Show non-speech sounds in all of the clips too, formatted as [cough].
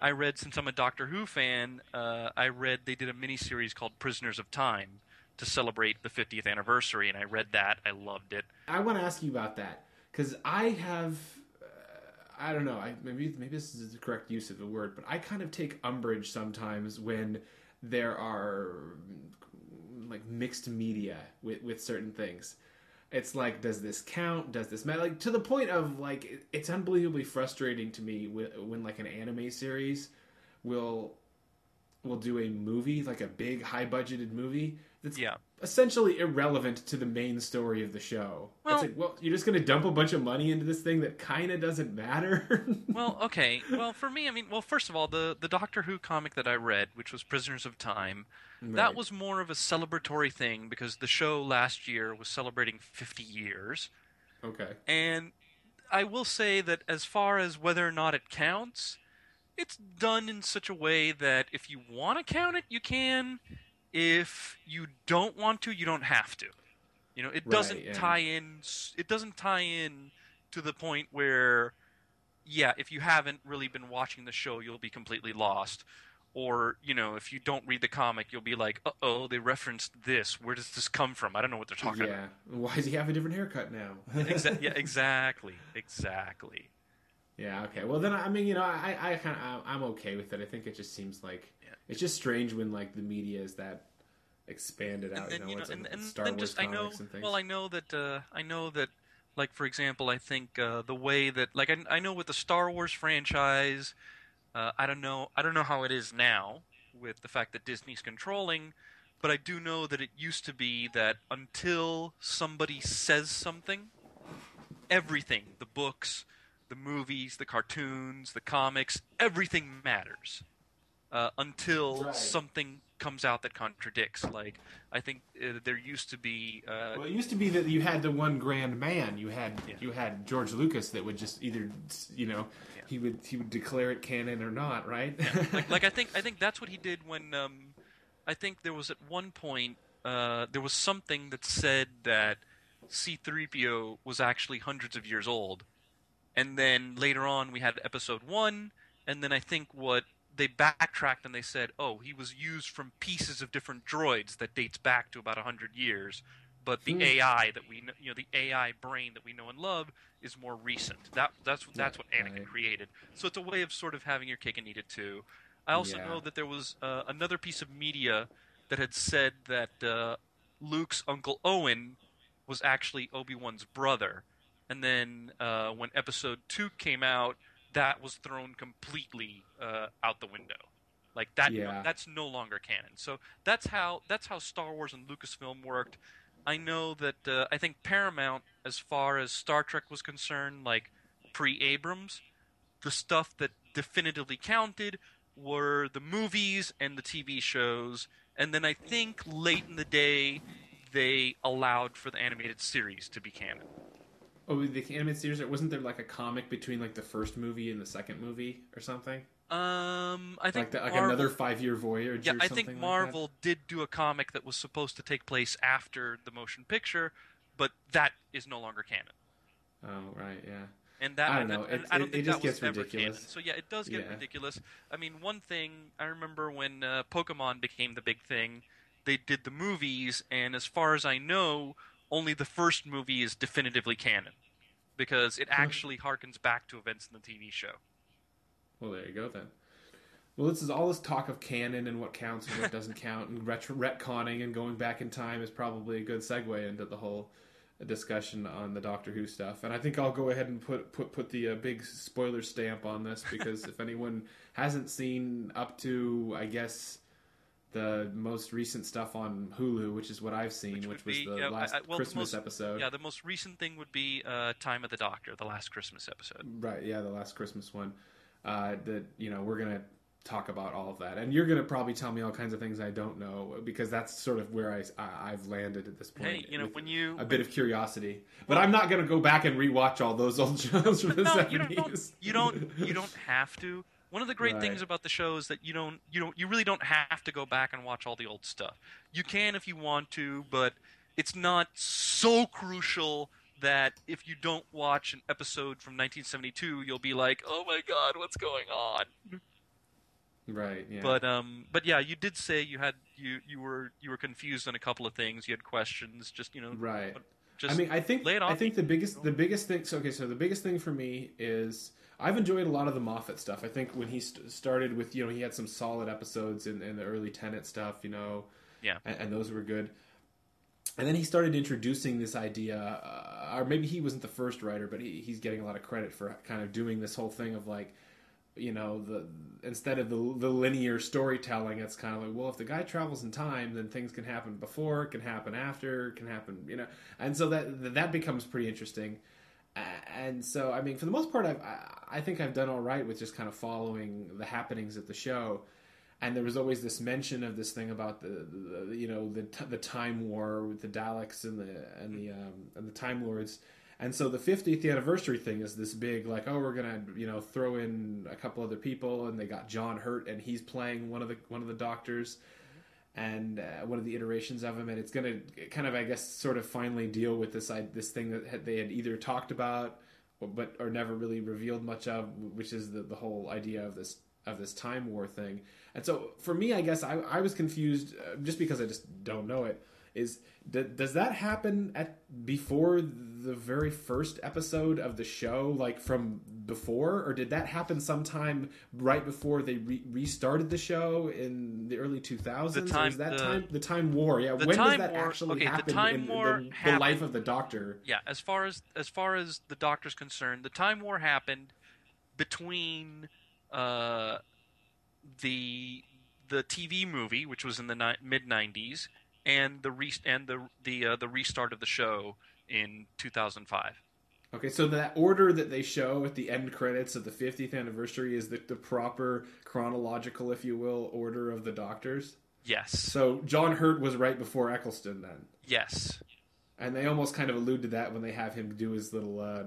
I read since I'm a Doctor Who fan, uh, I read they did a mini series called Prisoners of Time to celebrate the 50th anniversary, and I read that. I loved it. I want to ask you about that because I have. Uh, I don't know. I, maybe maybe this is the correct use of the word, but I kind of take umbrage sometimes when there are like mixed media with with certain things. It's like, does this count? Does this matter? Like to the point of like, it's unbelievably frustrating to me when, when like an anime series will will do a movie like a big high budgeted movie that's Yeah. Essentially irrelevant to the main story of the show. Well- it's like, well, you're just going to dump a bunch of money into this thing that kind of doesn't matter. [laughs] Well, okay. Well, for me, I mean, well, first of all, the the Doctor Who comic that I read, which was Prisoners of Time, that was more of a celebratory thing because the show last year was celebrating 50 years. okay. And I will say that as far as whether or not it counts, it's done in such a way that if you want to count it, you can. If you don't want to, you don't have to. You know, it Right, doesn't yeah. tie in. It doesn't tie in to the point where, yeah, if you haven't really been watching the show, you'll be completely lost. Or you know, if you don't read the comic, you'll be like, "Uh oh, they referenced this. Where does this come from? I don't know what they're talking about." Yeah. Why does he have a different haircut now? [laughs] Exa- yeah, [laughs] exactly, exactly. Yeah. Okay. Well, then I mean, you know, I, I kind of, I'm okay with it. I think it just seems like. It's just strange when like the media is that expanded out. and, and you know, it's and, like and Star then Wars just I know. comics and things. Well, I know that. Uh, I know that. Like for example, I think uh, the way that, like, I, I know with the Star Wars franchise, uh, I don't know. I don't know how it is now with the fact that Disney's controlling, but I do know that it used to be that until somebody says something, everything, the books, the movies, the cartoons, the comics, everything matters uh, until Right. something comes out that contradicts. Like I think uh, there used to be. Uh, Well, it used to be that you had the one grand man. You had Yeah. you had George Lucas that would just either you know Yeah. he would he would declare it canon or not, right? [laughs] like, like I think I think that's what he did when um, I think there was at one point uh, there was something that said that C-3PO was actually hundreds of years old, and then later on we had Episode One, and then I think what they backtracked and they said, oh, he was used from pieces of different droids that dates back to about hundred years. But the Hmm. AI that we, you know, the AI brain that we know and love is more recent. That that's that's what Anakin Right. created. So it's a way of sort of having your cake and eat it too. I also Yeah. know that there was uh, another piece of media that had said that uh, Luke's uncle Owen was actually Obi Wan's brother, and then uh, when Episode Two came out, that was thrown completely uh, out the window. Like that, Yeah. that's no longer canon. So that's how that's how Star Wars and Lucasfilm worked. I know that uh, I think Paramount, as far as Star Trek was concerned, like pre Abrams, the stuff that definitively counted were the movies and the TV shows, and then I think late in the day they allowed for the animated series to be canon. Oh, the animated series. Wasn't there like a comic between like the first movie and the second movie or something? Um, I think Like the, like Marvel- another five year voyage. Yeah, I think like Marvel did do a comic that was supposed to take place after the motion picture, but that is no longer canon. Oh right, yeah. And that I don't know. It- I don't it- think it just that was gets ever ridiculous. canon. So yeah, it does get Yeah. ridiculous. I mean, one thing I remember when uh, Pokemon became the big thing, they did the movies, and as far as I know, only the first movie is definitively canon because it actually harkens back to events in the TV show. Well, there you go then. Well, this is all this talk of canon and what counts and what doesn't count, and retro- retconning and going back in time is probably a good segue into the whole discussion on the Doctor Who stuff. And I think I'll go ahead and put put put the uh, big spoiler stamp on this because if anyone hasn't seen up to, I guess. The most recent stuff on Hulu, which is what I've seen, Which which, was be, the yeah, I- last I- well, the Christmas most- episode. Yeah, the most recent thing would be uh, Time of the Doctor, the last Christmas episode. Right, yeah, the last Christmas one. Uh, that you know we're gonna talk about all of that, and you're gonna probably tell me all kinds of things I don't know because that's sort of where I, I have landed at this point. Hey, you know when you a bit of curiosity, but I'm not gonna go back and rewatch all those old [laughs] shows from the no, you don't, you don't you don't have to. One of the great Right. things about the show is that you don't you don't you really don't have to go back and watch all the old stuff. You can if you want to, but it's not so crucial that if you don't watch an episode from 1972, you'll be like, "Oh my god, what's going on?" Right. Yeah. But um, but yeah, you did say you had you you were you were confused on a couple of things. You had questions. Just you know, right. Just I mean, I think lay it on I think the biggest the biggest thing. So okay, so the biggest thing for me is I've enjoyed a lot of the Moffat stuff. I think when he st- started with you know he had some solid episodes in, in the early Tennant stuff, you know, Yeah. and, and those were good. And then he started introducing this idea, uh, or maybe he wasn't the first writer, but he, he's getting a lot of credit for kind of doing this whole thing of like, you know, the instead of the the linear storytelling, it's kind of like, well, if the guy travels in time, then things can happen before, it can happen after, it can happen, you know, and so that that becomes pretty interesting. And so, I mean, for the most part, I've, I I think I've done all right with just kind of following the happenings of the show. And there was always this mention of this thing about the, the, the you know the the time war with the Daleks and the and the um, and the Time Lords, and so the 50th anniversary thing is this big like oh we're gonna you know throw in a couple other people and they got John Hurt and he's playing one of the one of the doctors. And uh, one of the iterations of him, and it's going to kind of, I guess, sort of finally deal with this I- this thing that they had either talked about, or, but or never really revealed much of, which is the, the whole idea of this of this time war thing. And so for me, I guess I, I was confused uh, just because I just don't know it. Is d- does that happen at before the very first episode of the show, like from before, or did that happen sometime right before they re- restarted the show in the early two thousands? time- is that the- time the time war? Yeah, when does that war- actually okay, the happen time in the- war the, the happened- life of the Doctor? yeah. As far as as far as the Doctor's concerned, the Time War happened between uh, the the TV movie, which was in the ni- mid '90s, and the re- and the the uh, the restart of the show in 2005. Okay, so that order that they show at the end credits of the 50th anniversary is the, the proper chronological, if you will, order of the Doctors. Yes. So John Hurt was right before Eccleston then, Yes. and they almost kind of allude to that when they have him do his little uh,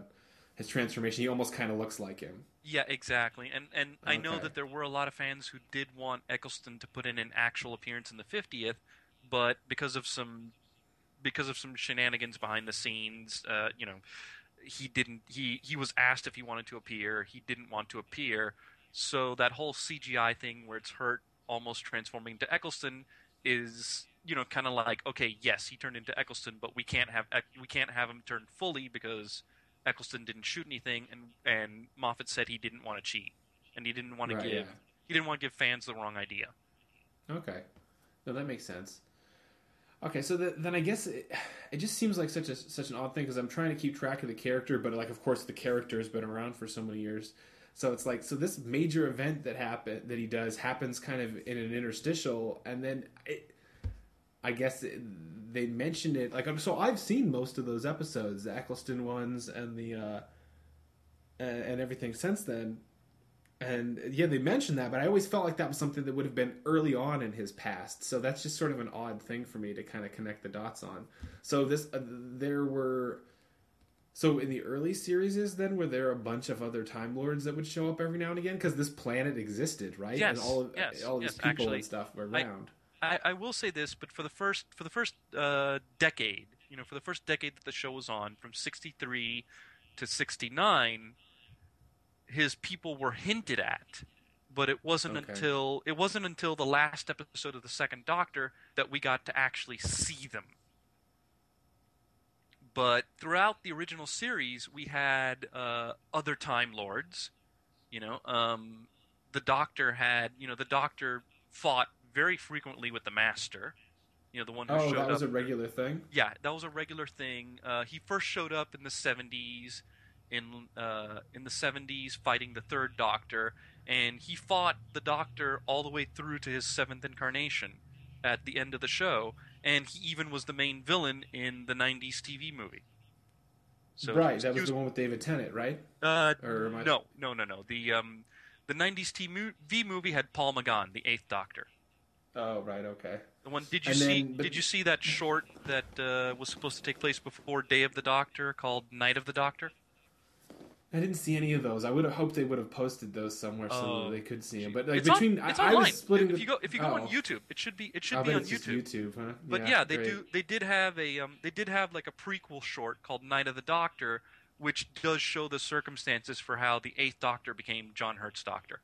his transformation. He almost kind of looks like him. Yeah, exactly. And and I know that there were a lot of fans who did want Eccleston to put in an actual appearance in the 50th, but because of some because of some shenanigans behind the scenes, uh, you know, he didn't he he was asked if he wanted to appear, he didn't want to appear. So that whole CGI thing where it's Hurt almost transforming to Eccleston is you know kind of like okay, yes, he turned into Eccleston, but we can't have we can't have him turn fully because Eccleston didn't shoot anything, and and Moffat said he didn't want to cheat, and he didn't want to give yeah. he didn't want to give fans the wrong idea. Okay, no, that makes sense. Okay, so the, then I guess it, it just seems like such a such an odd thing because I'm trying to keep track of the character, but like of course the character has been around for so many years. So it's like so this major event that happen that he does happens kind of in an interstitial, and then it, I guess it, they mentioned it like so I've seen most of those episodes, the Eccleston ones, and the uh, and, and everything since then. And yeah, they mentioned that, but I always felt like that was something that would have been early on in his past. So that's just sort of an odd thing for me to kind of connect the dots on. So this, uh, there were, so in the early series, then were there a bunch of other Time Lords that would show up every now and again because this planet existed, right? Yes, and all of yes, all of yes, these people actually, and stuff were around. I, I will say this, but for the first for the first uh, decade, you know, for the first decade that the show was on, from '63 to '69, his people were hinted at, but it wasn't Okay. until it wasn't until the last episode of the Second Doctor that we got to actually see them. But throughout the original series, we had uh, other Time Lords. You know, um, the Doctor had, you know, the Doctor fought very frequently with the Master. You know, the one who Oh, showed that was up. a regular thing. Yeah, that was a regular thing. Uh, he first showed up in the '70s, in uh, in the '70s, fighting the Third Doctor, and he fought the Doctor all the way through to his seventh incarnation at the end of the show, and he even was the main villain in the '90s TV movie. So right, was- that he was the one with David Tennant, right? uh, I- no, no, no, no. The um, the '90s TV movie had Paul McGann, the Eighth Doctor. Oh, right, okay. The one. Did you And see? then- but- Did you see that short that uh, was supposed to take place before Day of the Doctor, called Night of the Doctor? I didn't see any of those. I would have hoped they would have posted those somewhere so Oh. they could see them. But like between, on, I, I was splitting. if the- you go, if you go oh. on YouTube, it should be. It should I be on YouTube. YouTube, huh? But yeah, they great. do. They did have a. Um, they did have like a prequel short called Night of the Doctor, which does show the circumstances for how the Eighth Doctor became John Hurt's Doctor.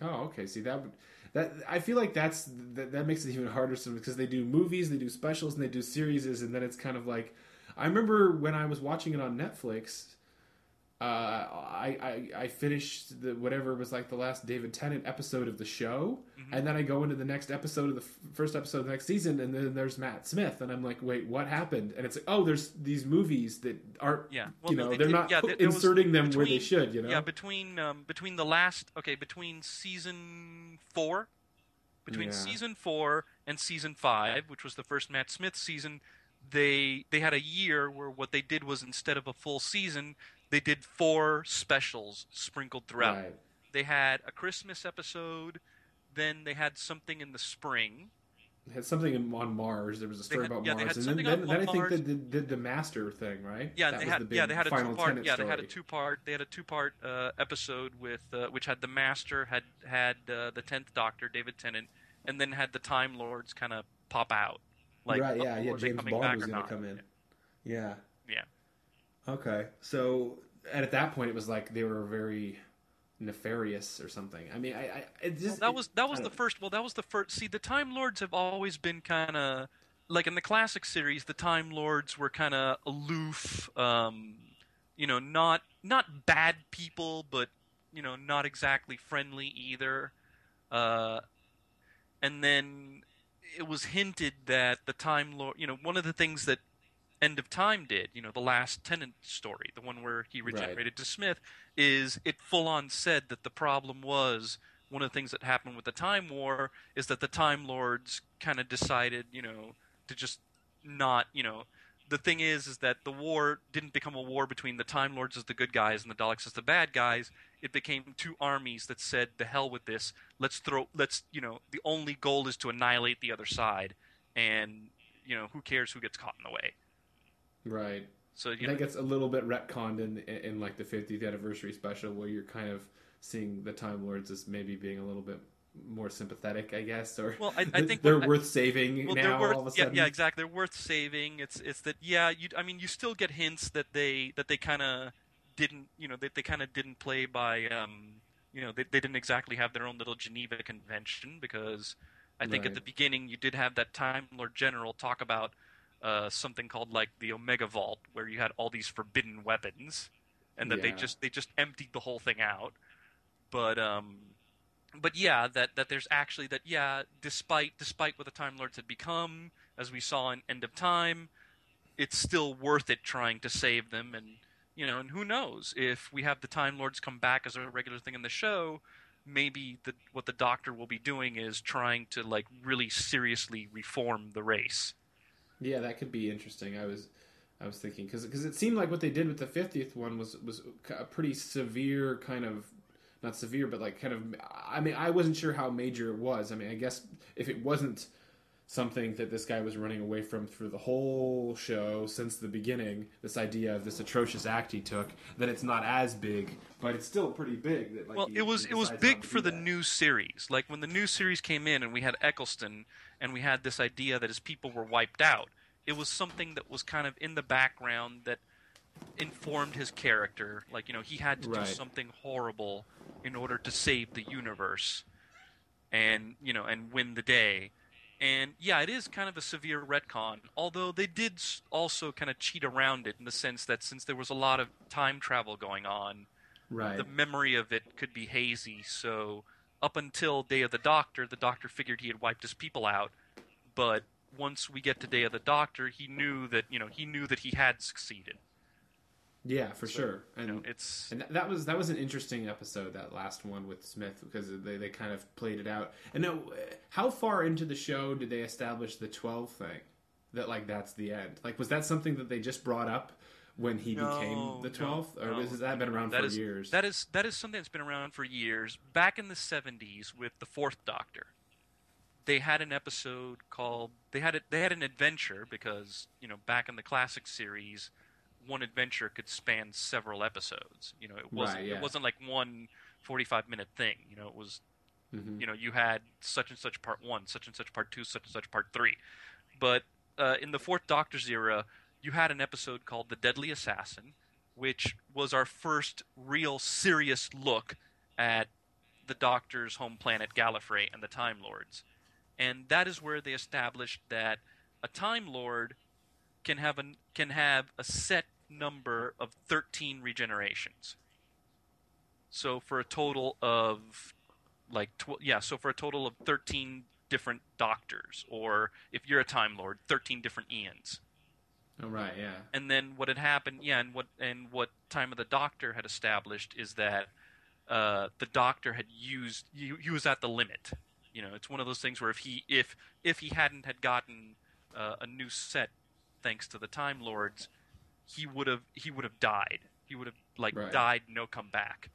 Oh, okay. See that would that I feel like that's that, that makes it even harder so because they do movies, they do specials, and they do series, and then it's kind of like I remember when I was watching it on Netflix. Uh, I, I I finished the whatever was like the last David Tennant episode of the show, Mhm. and then I go into the next episode of the f- first episode of the next season, and then there's Matt Smith, and I'm like, wait, what happened? And it's like, oh, there's these movies that aren't, Yeah, you know, they- they're not yeah, there- there was- inserting them where they should, you know. Yeah, between um, between the last okay between season four, between Yeah. season four and season five, which was the first Matt Smith season, they they had a year where what they did was instead of a full season, they did four specials sprinkled throughout. Right. They had a Christmas episode, then they had something in the spring. They had something on Mars. There was a story had- about yeah, Mars, and then, then, then I think they did, did the Master thing, right? Yeah, that they had the yeah they had a two part yeah they had a two part they had a two part uh, episode with uh, which had the Master had had uh, the tenth Doctor David Tennant and then had the Time Lords kind of pop out like right, yeah, yeah. James Bond was going to come in. Yeah. Yeah. Okay. So, and at that point, it was like they were very nefarious or something. I mean, I, I it Well, that was that was the don't- first. Well, that was the first. See, the Time Lords have always been kind of like in the classic series. The Time Lords were kind of aloof. Um, you know, not not bad people, but you know, not exactly friendly either. Uh, and then it was hinted that the Time Lord. You know, one of the things that End of Time did. You know, the last Tennant story, the one where he Right. regenerated to Smith, is it full on said that the problem was one of the things that happened with the Time War is that the Time Lords kind of decided, you know, to just not, you know, the thing is, is that the war didn't become a war between the Time Lords as the good guys and the Daleks as the bad guys. It became two armies that said, "The hell with this. Let's throw. Let's, you know, the only goal is to annihilate the other side, and you know, who cares who gets caught in the way." Right. So I you know, think it's a little bit retconned in, in in like the 50th anniversary special, where you're kind of seeing the Time Lords as maybe being a little bit more sympathetic, I guess, or Well, I- I [laughs] think they're what- worth saving well, now. worth, all of a yeah, sudden, yeah, exactly. They're worth saving. It's it's that yeah. You, I mean, you still get hints that they that they kind of didn't, you know, that they kind of didn't play by, um, you know, they they didn't exactly have their own little Geneva Convention because I think Right. at the beginning you did have that Time Lord General talk about uh, something called like the Omega Vault, where you had all these forbidden weapons, and that they just they just emptied the whole thing out. But um, but yeah, that that there's actually that yeah, despite despite what the Time Lords had become, as we saw in End of Time, it's still worth it trying to save them, and you know, and who knows if we have the Time Lords come back as a regular thing in the show. Maybe the, what the Doctor will be doing is trying to like really seriously reform the race. Yeah, that could be interesting. I was, I was thinking because it seemed like what they did with the fiftieth one was was a pretty severe kind of, not severe, but like kind of. I mean, I wasn't sure how major it was. I mean, I guess if it wasn't something that this guy was running away from through the whole show since the beginning, this idea of this atrocious act he took, that it's not as big, but it's still pretty big. That, like, well, he- it was it was big for the that. new series. Like when the new series came in and we had Eccleston and we had this idea that his people were wiped out. It was something that was kind of in the background that informed his character. Like you know, he had to Right. do something horrible in order to save the universe, and you know, and win the day. And yeah, it is kind of a severe retcon. Although they did also kind of cheat around it in the sense that since there was a lot of time travel going on, right. the memory of it could be hazy. So up until Day of the Doctor, the Doctor figured he had wiped his people out, but once we get to Day of the Doctor, he knew that you know he knew that he had succeeded. Yeah, for sure. And You know, it's And that was that was an interesting episode, that last one with Smith, because they, they kind of played it out. And now, how far into the show did they establish the twelve thing? That like that's the end. Like, was that something that they just brought up when he No, became the no, twelfth, or no, has that been around that for is- years? that is that is something that's been around for years. Back in the '70s with the Fourth Doctor, they had an episode called they had a, they had an adventure because you know back in the classic series, one adventure could span several episodes. You know, it wasn't Right, yeah. it wasn't like one 45 minute thing. You know, it was Mhm. you know you had such and such part one, such and such part two, such and such part three. But uh, in the Fourth Doctor's era, you had an episode called "The Deadly Assassin," which was our first real serious look at the Doctor's home planet Gallifrey and the Time Lords, and that is where they established that a Time Lord can have a can have a set number of thirteen regenerations. So for a total of like tw- yeah, so for a total of thirteen different Doctors, or if you're a Time Lord, thirteen different Ians. Oh right, yeah. And then what had happened, yeah, and what and what Time of the Doctor had established is that uh, the Doctor had used he, he was at the limit. You know, it's one of those things where if he if if he hadn't had gotten uh, a new set thanks to the Time Lords, he would have he would have died. He would have like Right. died, no come back.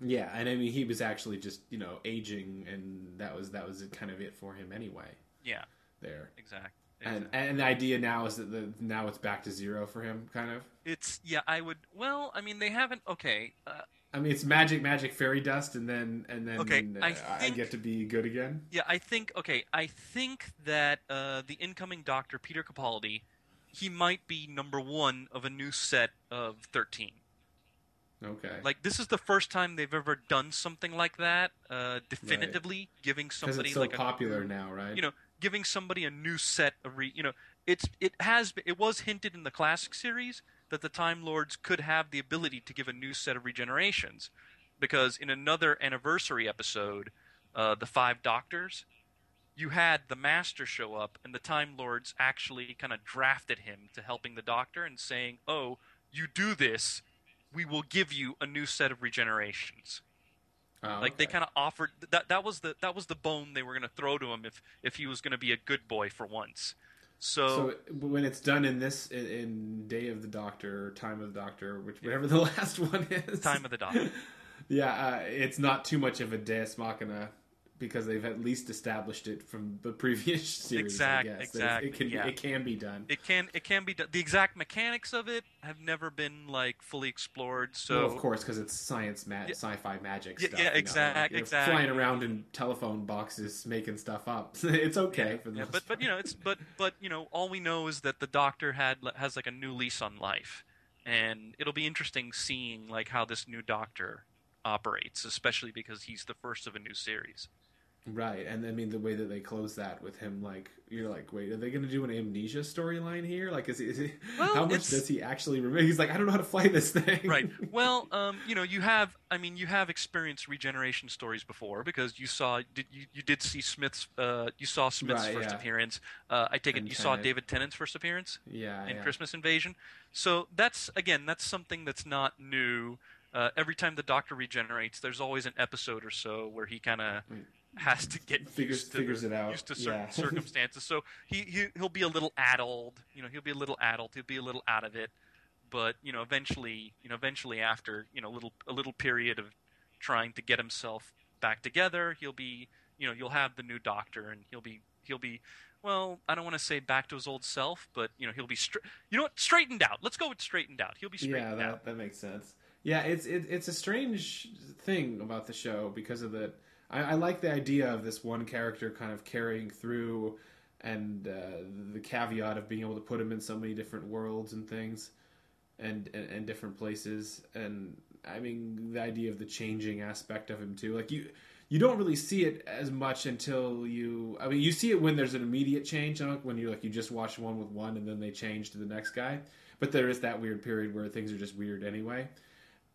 Yeah, and I mean he was actually just, you know, aging and that was that was kind of it for him anyway Yeah, there. exactly. And and the idea now is that the now it's back to zero for him kind of. it's yeah, I would. Well, I mean, they haven't. Okay, uh, I mean, it's magic, magic, fairy dust, and then and then Okay, uh, I I, get to be good again. Yeah, I think okay. I think that uh, the incoming Doctor, Peter Capaldi, he might be number one of a new set of thirteen. Okay, Like this is the first time they've ever done something like that, uh, definitively giving somebody it's so like a popular now, right? you know, giving somebody a new set of re, you know, it's it has it was hinted in the classic series that the Time Lords could have the ability to give a new set of regenerations, because in another anniversary episode, uh, the Five Doctors, you had the Master show up, and the Time Lords actually kind of drafted him to helping the Doctor and saying, "Oh, you do this." We will give you a new set of regenerations. Oh, like they kind of offered that that was the that was the bone they were going to throw to him if if he was going to be a good boy for once. So, So when it's done in this in, in Day of the Doctor, or Time of the Doctor, which whatever the [laughs] last one is, time of the doctor. [laughs] Yeah, uh, it's not too much of a Deus Machina because they've at least established it from the previous [laughs] series. Exact- I guess. that exact, It can yeah. it can be done. it can it can be done the exact mechanics of it have never been like fully explored so well, of course, because it's science, ma- Yeah. sci-fi magic Yeah, stuff. yeah, you know, like, exactly. Flying around in telephone boxes, making stuff up. [laughs] it's okay for the yeah, but but you know it's but but you know all we know is that the doctor had has like a new lease on life and it'll be interesting seeing like how this new doctor operates especially because he's the first of a new series Right, and I mean the way that they close that with him, like you're like, wait, are they going to do an amnesia storyline here? Like, is he? Is he Well, how much it's- does he actually remember? He's like, I don't know how to fly this thing. right. [laughs] Well, um, you know, you have. I mean, you have experienced regeneration stories before because you saw. Did you, you did see Smith's? Uh, you saw Smith's Right, first yeah. appearance. Uh, I take it And you saw David Tennant's first appearance yeah, in yeah. Christmas Invasion. So that's again, that's something that's not new. Uh, every time the Doctor regenerates, there's always an episode or so where he kind of Right. Has to get Figures- used to figures the- it out. used to certain Yeah. [laughs] circumstances. So he, he he'll be a little addled. You know, he'll be a little addled. He'll be a little out of it. But you know, eventually, you know, eventually after you know, a little a little period of trying to get himself back together, he'll be you know, you'll have the new Doctor, and he'll be he'll be. Well, I don't want to say back to his old self, but you know he'll be stra- you know what straightened out. Let's go with straightened out. He'll be yeah, straightened that out. that makes sense. Yeah, it's it, it's a strange thing about the show because of the. I, I like the idea of this one character kind of carrying through, and uh, the caveat of being able to put him in so many different worlds and things, and, and and different places, and I mean the idea of the changing aspect of him too. Like you. You don't really see it as much until you. I mean, you see it when there's an immediate change. When you like, you just watch one with one, and then they change to the next guy. But there is that weird period where things are just weird anyway.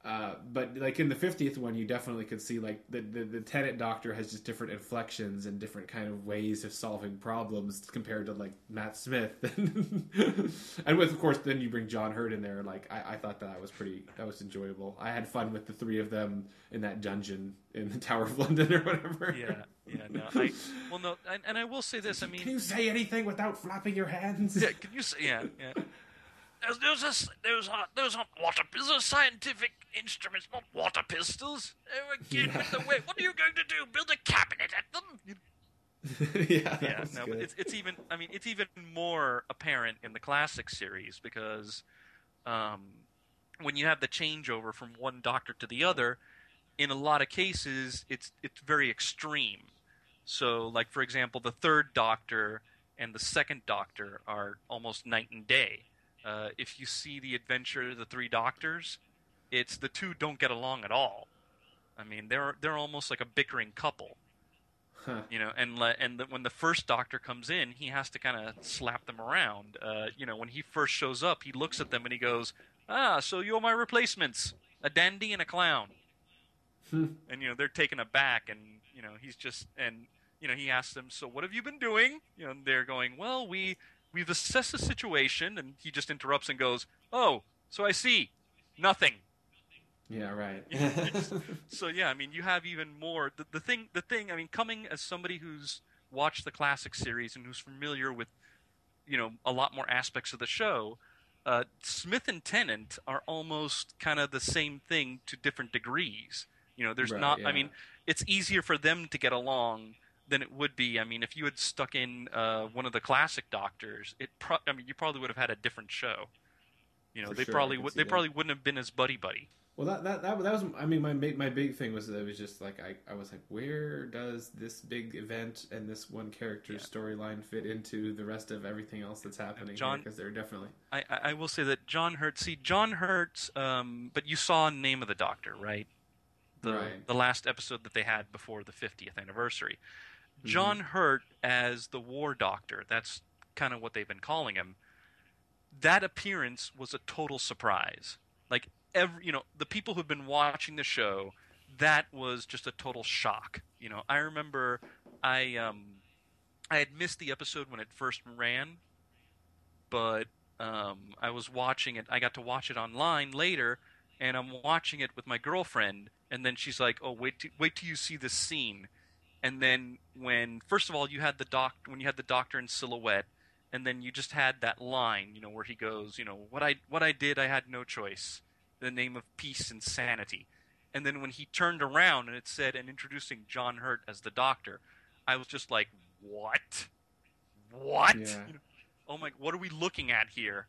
Uh, but like in the fiftieth one, you definitely could see like the, the the Tennant doctor has just different inflections and different kind of ways of solving problems compared to like Matt Smith, [laughs] and with of course then you bring John Hurt in there. Like I, I thought that was pretty that was enjoyable. I had fun with the three of them in that dungeon in the [laughs] Tower of London or whatever. Yeah, yeah. No, I well no, and, and I will say this. I mean, Can you say anything without flapping your hands? Yeah, can you say? Yeah, yeah. There's, there's a, s- there's a, there's not water. These are scientific instruments, not water pistols. Oh, again with the way. What are you going to do? Build a cabinet at them? [laughs] Yeah, Yeah, no, good. but it's it's even. I mean, it's even more apparent in the classic series because, um, when you have the changeover from one doctor to the other, in a lot of cases, it's it's very extreme. So, like for example, the third Doctor and the second Doctor are almost night and day. Uh, if you see the adventure of the three Doctors, it's the two don't get along at all. I mean, they're they're almost like a bickering couple. Huh. You know, and le- and the, when the first Doctor comes in, he has to kind of slap them around. Uh, you know, when he first shows up, he looks at them and he goes, "Ah, so you're my replacements, a dandy and a clown." Hmm. and you know, they're taken aback, and you know, he's just and you know, he asks them, "So what have you been doing?" You know, and they're going, "Well, we we've assessed the situation," and he just interrupts and goes, "Oh, so I see, nothing." Yeah, right. You know, it's- [laughs] so yeah, I mean, you have even more. The, the thing, the thing. I mean, coming as somebody who's watched the classic series and who's familiar with, you know, a lot more aspects of the show. Uh, Smith and Tennant are almost kind of the same thing to different degrees. You know, there's Right, not. yeah. I mean, it's easier for them to get along than it would be. I mean, if you had stuck in uh, one of the classic Doctors, it. Pro- I mean, you probably would have had a different show. You know, For they sure, probably can would. They that. probably wouldn't have been as buddy buddy. Well, that, that that that was I mean my big my big thing was that it was just like I, I was like where does this big event and this one character's storyline fit into the rest of everything else that's happening? John- because they're definitely I, I I will say that John Hurt. See, John Hurt. Um, but you saw Name of the Doctor, right? The Right. the last episode that they had before the 50th anniversary. Mm-hmm. John Hurt as the War Doctor. That's kind of what they've been calling him. That appearance was a total surprise. Like every, you know, the people who've been watching the show, that was just a total shock. You know, I remember I um I had missed the episode when it first ran, but um, I was watching it. I got to watch it online later, and I'm watching it with my girlfriend. And then she's like, "Oh, wait, t- wait till you see this scene." And then when first of all you had the doc when you had the doctor in silhouette, and then you just had that line, you know, where he goes, you know, what I what I did, I had no choice. In the name of peace and sanity. And then when he turned around and it said and introducing John Hurt as the doctor, I was just like, what? What? Yeah. [laughs] You know, oh my, what are we looking at here?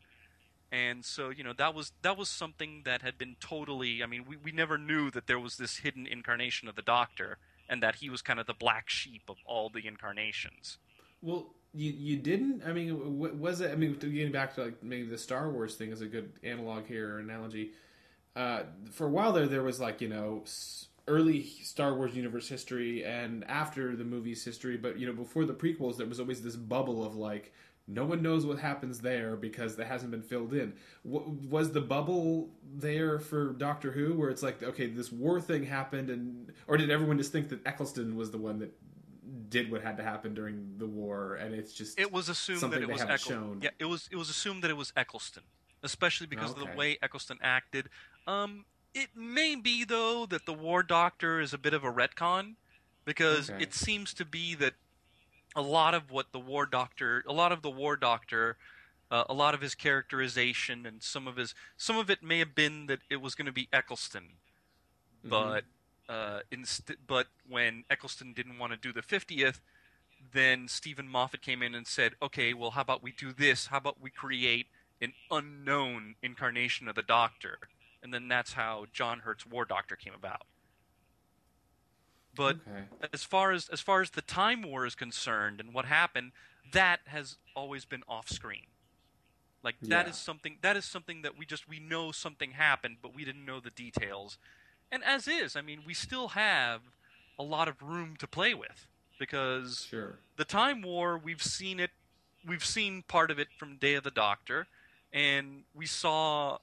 And so, you know, that was that was something that had been totally. I mean, we, we never knew that there was this hidden incarnation of the Doctor, and that he was kind of the black sheep of all the incarnations. well you you didn't I mean was it I mean getting back to like maybe the Star Wars thing is a good analog here or analogy. Uh, for a while there, there was like you know early Star Wars universe history and after the movie's history, but you know before the prequels, there was always this bubble of like no one knows what happens there because that hasn't been filled in. W- was the bubble there for Doctor Who, where it's like okay, this war thing happened, and or did everyone just think that Eccleston was the one that did what had to happen during the war, and it's just It was assumed that it was Eccleston. shown. Yeah, it was it was assumed that it was Eccleston, especially because of the way Eccleston acted. Um, it may be though that the War Doctor is a bit of a retcon, because Okay. it seems to be that a lot of what the War Doctor, a lot of the War Doctor, uh, a lot of his characterization and some of his, some of it may have been that it was going to be Eccleston, Mhm. but uh, inst- but when Eccleston didn't want to do the 50th, then Steven Moffat came in and said, "Okay, well, how about we do this? How about we create an unknown incarnation of the Doctor?" And then that's how John Hurt's War Doctor came about. But okay. as far as as far as the Time War is concerned and what happened, that has always been off screen. Like that Yeah. is something that is something that we just we know something happened, but we didn't know the details. And as is, I mean, we still have a lot of room to play with because sure. the Time War, we've seen it, we've seen part of it from Day of the Doctor, and we saw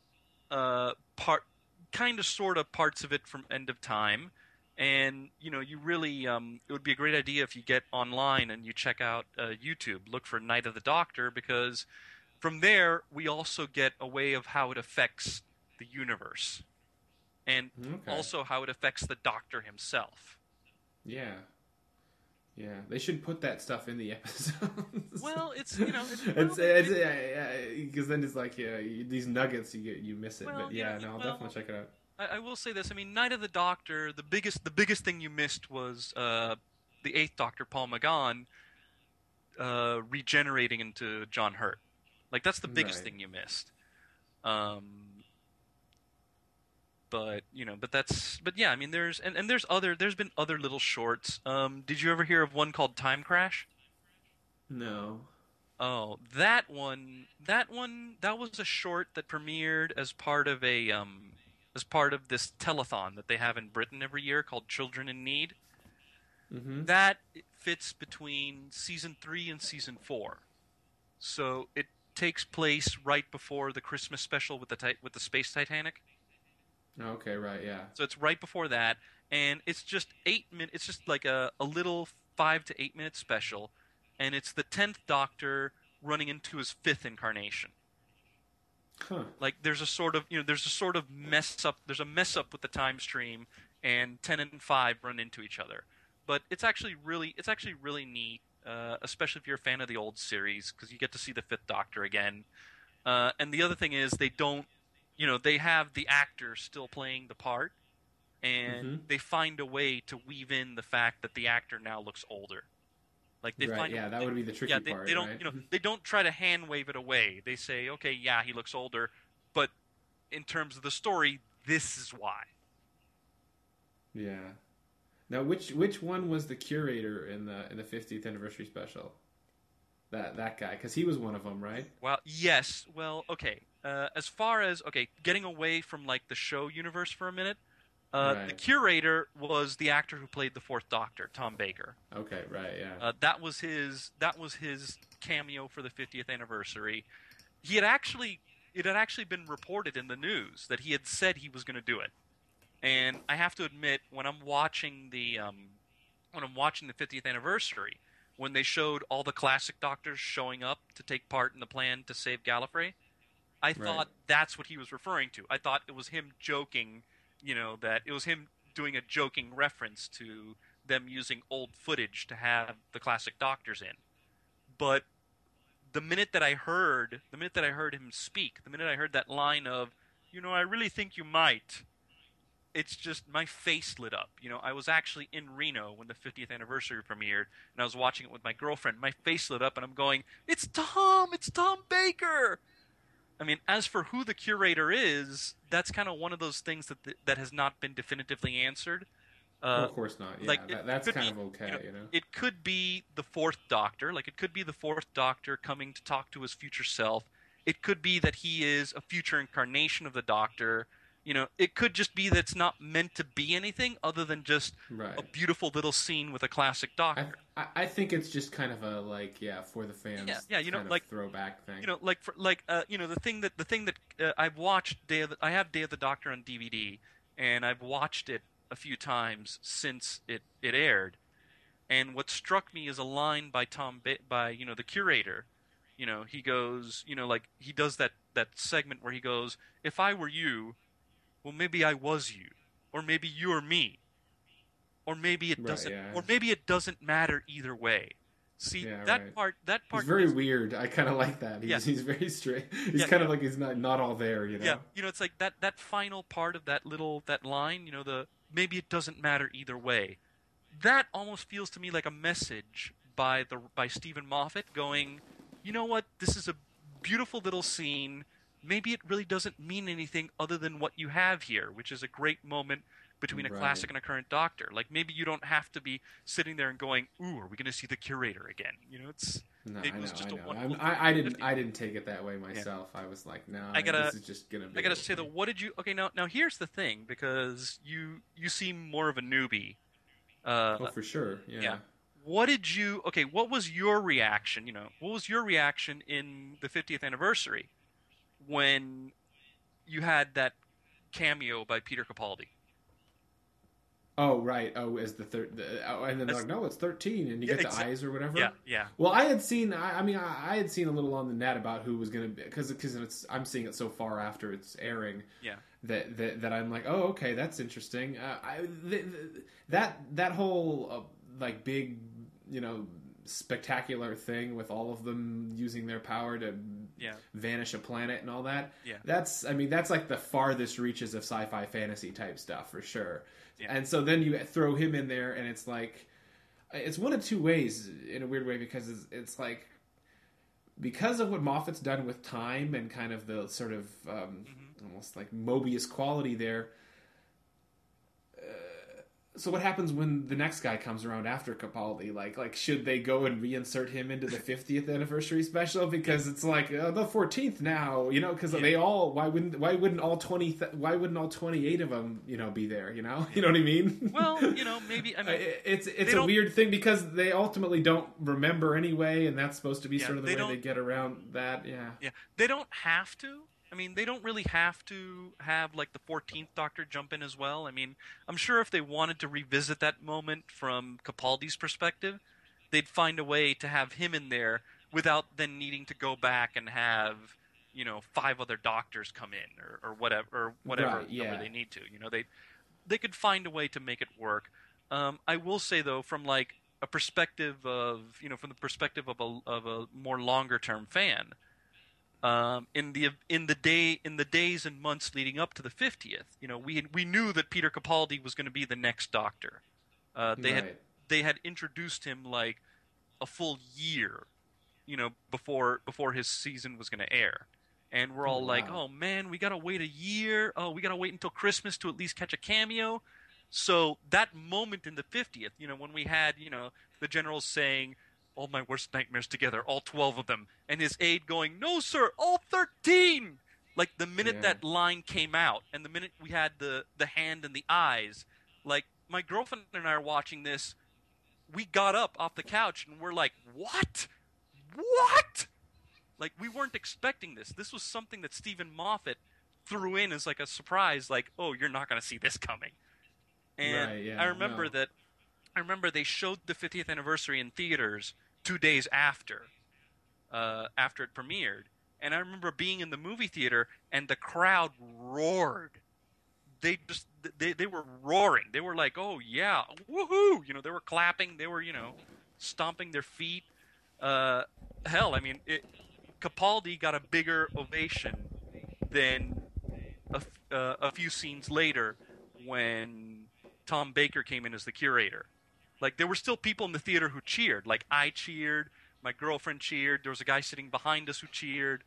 uh, part, kind of, sort of parts of it from End of Time. And you know, you really, um, it would be a great idea if you get online and you check out uh, YouTube, look for Night of the Doctor, because from there we also get a way of how it affects the universe, and Okay. also how it affects the Doctor himself. Yeah. Yeah, they should put that stuff in the [laughs] episodes. Well, it's you know, it's, [laughs] it's well, it's because then it's like yeah, you, these nuggets you get you miss it. Well, but you yeah, no, I'll well- definitely check it out. I, I will say this. I mean, Night of the Doctor. The biggest, the biggest thing you missed was uh, the Eighth Doctor, Paul McGann, uh, regenerating into John Hurt. Like that's the biggest Right. thing you missed. Um, but you know, but that's, but yeah. I mean, there's and, and there's other, there's been other little shorts. Um, did you ever hear of one called Time Crash? No. Oh, that one, that one, that was a short that premiered as part of a um, as part of this telethon that they have in Britain every year called Children in Need. Mm-hmm. That fits between season three and season four, so it takes place right before the Christmas special with the ti- with the space Titanic. Okay, right, yeah. So it's right before that, and it's just eight minutes. It's just like a, a little five to eight minute special, and it's the tenth Doctor running into his fifth incarnation. Huh. Like there's a sort of you know there's a sort of mess up. There's a mess up with the time stream, and ten and five run into each other. But it's actually really it's actually really neat, uh, especially if you're a fan of the old series, because you get to see the Fifth Doctor again. Uh, and the other thing is they don't, you know, they have the actor still playing the part, and Mhm. they find a way to weave in the fact that the actor now looks older. Like they right, find yeah, that they- would be the tricky yeah, they, part, they don't, right? you know, they don't try to hand wave it away. They say, okay, yeah, he looks older, but in terms of the story, this is why. Yeah. Now, which which one was the curator in the in the 50th anniversary special? That that guy, because he was one of them, right? Well, yes, well, okay. Uh, as far as okay, getting away from like the show universe for a minute, uh, the curator was the actor who played the Fourth Doctor, Tom Baker. Okay, right, yeah. Uh, that was his that was his cameo for the 50th anniversary. He had actually it had actually been reported in the news that he had said he was going to do it. And I have to admit, when I'm watching the um, when I'm watching the 50th anniversary, when they showed all the classic doctors showing up to take part in the plan to save Gallifrey, I Right. thought that's what he was referring to. I thought it was him joking, you know, that it was him doing a joking reference to them using old footage to have the classic doctors in. But the minute that I heard, the minute that I heard him speak, the minute I heard that line of, you know, I really think you might, it's just my face lit up. You know, I was actually in Reno when the 50th anniversary premiered, and I was watching it with my girlfriend. My face lit up, and I'm going, "It's Tom! It's Tom Baker!" I mean, as for who the curator is, that's kind of one of those things that that has not been definitively answered. Uh, of course not. Yeah, like, that, that's kind be, of okay, you know, you know. it could be the fourth doctor like it could be the fourth doctor coming to talk to his future self it could be that he is a future incarnation of the doctor you know it could just be that it's not meant to be anything other than just Right. a beautiful little scene with a classic doctor I I think it's just kind of a like yeah for the fans. Yeah, yeah, you know, like- throwback thing. you know like for, like uh, you know the thing that the thing that uh, I've watched Day of the, I have Day of the Doctor on DVD and I've watched it a few times since it it aired and what struck me is a line by Tom ba- by you know the curator you know he goes you know like he does that that segment where he goes if I were you well maybe I was you or maybe you're me or maybe it doesn't yeah. or maybe it doesn't matter either way see Yeah, that right. part that part He's very is- weird. I kind of like that. He's, Yeah. he's very straight. He's Yeah, kind of like he's not not all there, you know. Yeah, you know, it's like that that final part of that little that line. You know, the maybe it doesn't matter either way. That almost feels to me like a message by the by Steven Moffat going, you know what, this is a beautiful little scene. Maybe it really doesn't mean anything other than what you have here, which is a great moment between a Right. classic and a current Doctor. Like maybe you don't have to be sitting there and going, "Ooh, are we going to see the curator again?" You know, it's No, It I know. just I a wonderful I, I didn't. I didn't take it that way myself. I was like, no. I gotta- This is just gonna be. I gotta say though, what did you? Okay, now now here's the thing because you you seem more of a newbie. Uh, Oh, for sure. Yeah. yeah. what did you? Okay, what was your reaction? You know, what was your reaction in the 50th anniversary when you had that cameo by Peter Capaldi? Oh right. Oh, as the third. The, oh, and then they're That's- like, no, it's thirteen, and you Yeah, get the eyes or whatever. Yeah, yeah, Well, I had seen. I, I mean, I, I had seen a little on the net about who was going to be because because it's I'm seeing it so far after it's airing. Yeah. That that, that I'm like, oh, okay, that's interesting. Uh, I that that whole uh, like big, you know, spectacular thing with all of them using their power to yeah, vanish a planet and all that. Yeah. That's I mean that's like the farthest reaches of sci-fi fantasy type stuff for sure. Yeah. And so then you throw him in there and it's like it's one of two ways in a weird way because it's, it's like because of what Moffat's done with time and kind of the sort of um, Mm-hmm. almost like Mobius quality there. So what happens when the next guy comes around after Capaldi? Like, like should they go and reinsert him into the 50th anniversary special because it's like uh, the 14th now, you know? Because yeah. they all why wouldn't why wouldn't all 20 th- why wouldn't all 28 of them you know be there? You know, [laughs] you know what I mean? Well, you know, maybe I [laughs] mean it's it's a don't... weird thing because they ultimately don't remember anyway, and that's supposed to be yeah, sort of the way they get around that. Yeah, yeah, they don't have to I mean, they don't really have to have like the 14th Doctor jump in as well. I mean, I'm sure if they wanted to revisit that moment from Capaldi's perspective, they'd find a way to have him in there without then needing to go back and have you know five other doctors come in or, or whatever or whatever right, yeah. they need to. You know, they they could find a way to make it work. Um, I will say though, from like a perspective of you know from the perspective of a of a more longer term fan um, in the in the day in the days and months leading up to the 50th you know we we knew that Peter Capaldi was going to be the next doctor. Uh, they right. had they had introduced him like a full year you know before before his season was going to air. And we're all oh, like oh man we got to wait a year. Oh we got to wait until Christmas to at least catch a cameo. So that moment in the 50th you know when we had you know the generals saying all my worst nightmares together, all 12 of them, and his aide going, No, sir, all 13! Like the minute yeah. that line came out, and the minute we had the, the hand and the eyes, like my girlfriend and I are watching this, we got up off the couch and we're like, What? What? Like, we weren't expecting this. This was something that Steven Moffat threw in as like a surprise, like, Oh, you're not going to see this coming. And right, yeah, I remember no. that I remember they showed the 50th anniversary in theaters two days after, uh, after it premiered, and I remember being in the movie theater and the crowd roared. They just they they were roaring. They were like, "Oh yeah, woohoo!" You know, they were clapping. They were you know, stomping their feet. Uh, hell, I mean, it, Capaldi got a bigger ovation than a, uh, a few scenes later when Tom Baker came in as the curator. Like there were still people in the theater who cheered. Like I cheered, my girlfriend cheered. There was a guy sitting behind us who cheered.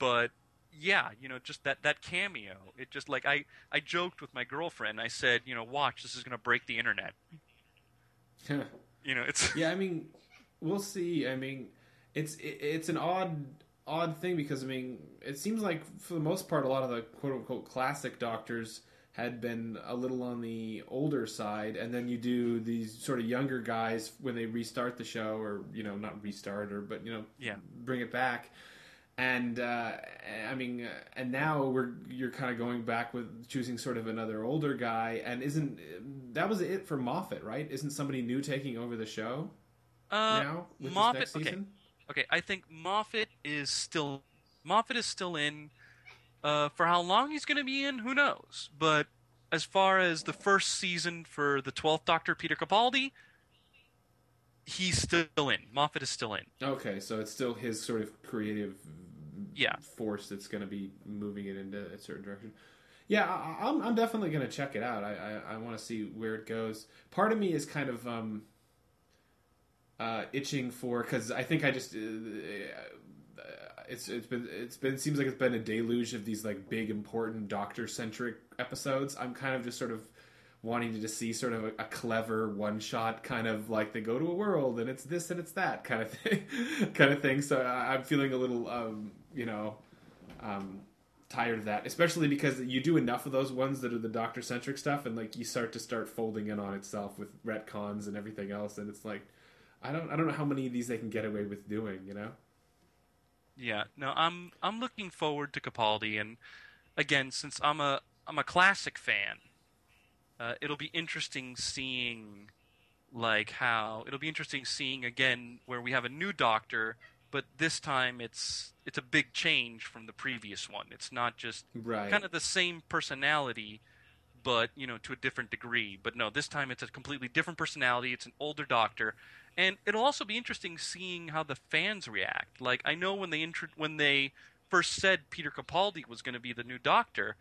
But yeah, you know, just that that cameo. It just like I I joked with my girlfriend. I said, you know, watch, this is going to break the internet. you know, it's Yeah, I mean, we'll see. I mean, it's it, it's an odd odd thing because I mean, it seems like for the most part a lot of the quote unquote classic doctors had been a little on the older side, and then you do these sort of younger guys when they restart the show, or you know, not restart, or but you know, yeah, bring it back. And uh, I mean, uh, and now we're you're kind of going back with choosing sort of another older guy, and isn't that was it for Moffat, right? Isn't somebody new taking over the show uh, now with Moffat, next season? Okay. okay, I think Moffat is still Moffat is still in uh, for how long he's going to be in, who knows? But as far as the first season for the Twelfth Doctor, Peter Capaldi, he's still in. Moffat is still in. Okay, so it's still his sort of creative yeah. force that's going to be moving it into a certain direction. Yeah, I, am I'm, I'm definitely going to check it out. I I, I want to see where it goes. Part of me is kind of um, uh, itching for because I think I just uh, it's it's been it's been seems like it's been a deluge of these like big important doctor centric episodes. I'm kind of just sort of wanting to just see sort of a, a clever one shot kind of like they go to a world and it's this and it's that kind of [laughs] thing kind of thing. So I, am feeling a little um, you know um, tired of that, especially because you do enough of those ones that are the doctor centric stuff, and like you start to start folding in on itself with retcons and everything else, and it's like I don't I don't know how many of these they can get away with doing, you know. Yeah, no, I'm I'm looking forward to Capaldi, and again, since I'm a I'm a classic fan, uh, it'll be interesting seeing like how it'll be interesting seeing again where we have a new Doctor, but this time it's it's a big change from the previous one. It's not just right. kind of the same personality, but you know to a different degree. But no, this time it's a completely different personality. It's an older Doctor, and it'll also be interesting seeing how the fans react. Like I know when they intro- when they first said Peter Capaldi was going to be the new Doctor,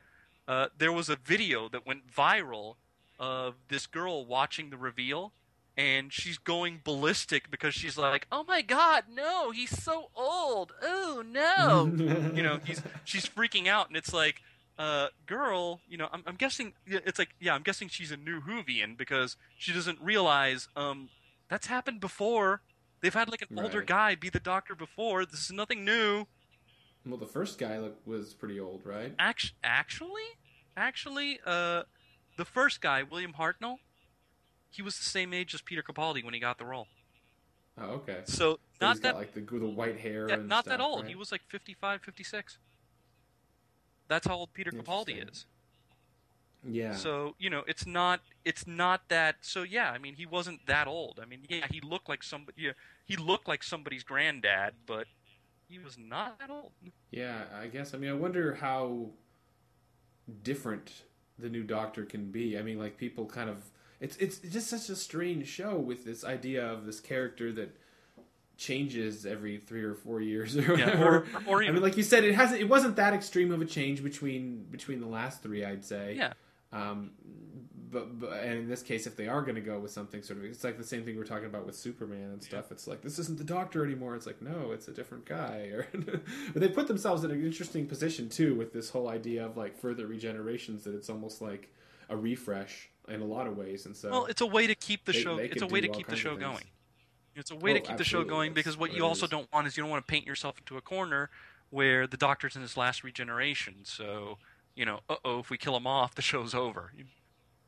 uh, there was a video that went viral of this girl watching the reveal, and she's going ballistic because she's like, "Oh my God, no! He's so old! Oh no!" [laughs] you know, he's she's freaking out, and it's like. uh, girl, you know, I'm, I'm guessing it's like, yeah, I'm guessing she's a new Whovian because she doesn't realize um, that's happened before. They've had like an older guy be the doctor before. This is nothing new. Well, the first guy was pretty old, right? Act- actually, actually, uh, the first guy, William Hartnell, he was the same age as Peter Capaldi when he got the role. Oh, okay. So So not he's that got like the, the white hair. yeah, and not stuff, that old. right? He was like 55, 56. That's how old Peter Capaldi is. Yeah. So you know, it's not it's not that. So yeah, I mean, he wasn't that old. I mean, yeah, he looked like somebody. Yeah, he looked like somebody's granddad, but he was not that old. Yeah, I guess. I mean, I wonder how different the new Doctor can be. I mean, like people kind of it's it's just such a strange show with this idea of this character that changes every three or four years or Yeah, whatever. or or I mean, like you said, it hasn't. It wasn't that extreme of a change between between the last three, I'd say. yeah, Um, but, but and in this case, if they are going to go with something sort of, it's like the same thing we're talking about with Superman and stuff. It's like this isn't the Doctor anymore. It's like no, it's a different guy. [laughs] Or but they put themselves in an interesting position too with this whole idea of like further regenerations. That it's almost like a refresh in a lot of ways. And so well, it's a way to keep the They- show. they It's a way to keep the show going. It's a way to Oh, keep the show going because what what you also is. don't want is you don't want to paint yourself into a corner where the Doctor's in his last regeneration. So you know, uh oh, if we kill him off, the [laughs] show's over.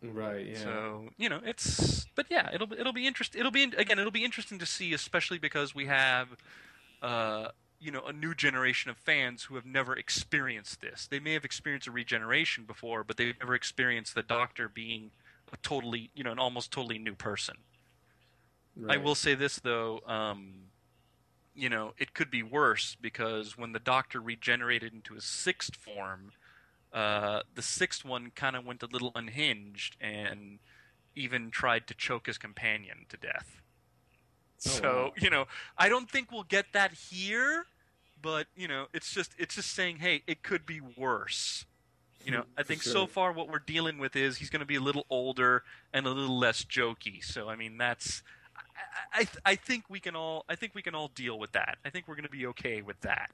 right. Yeah. So you know, it's but yeah, it'll be- it'll be interesting. It'll be again, it'll be interesting to see, especially because we have, uh, you know, a new generation of fans who have never experienced this. They may have experienced a regeneration before, but they've never experienced the Doctor being a totally, you know, an almost totally new person. I will say this though, um, you know, it could be worse because when the Doctor regenerated into his sixth form, uh, the sixth one kind of went a little unhinged and even tried to choke his companion to death. Oh, so wow. you know, I don't think we'll get that here, but you know, it's just it's just saying, hey, it could be worse. You know, I For think so far what we're dealing with is he's going to be a little older and a little less jokey. So I mean, that's I, I I think we can all I think we can all deal with that. I think we're going to be okay with that.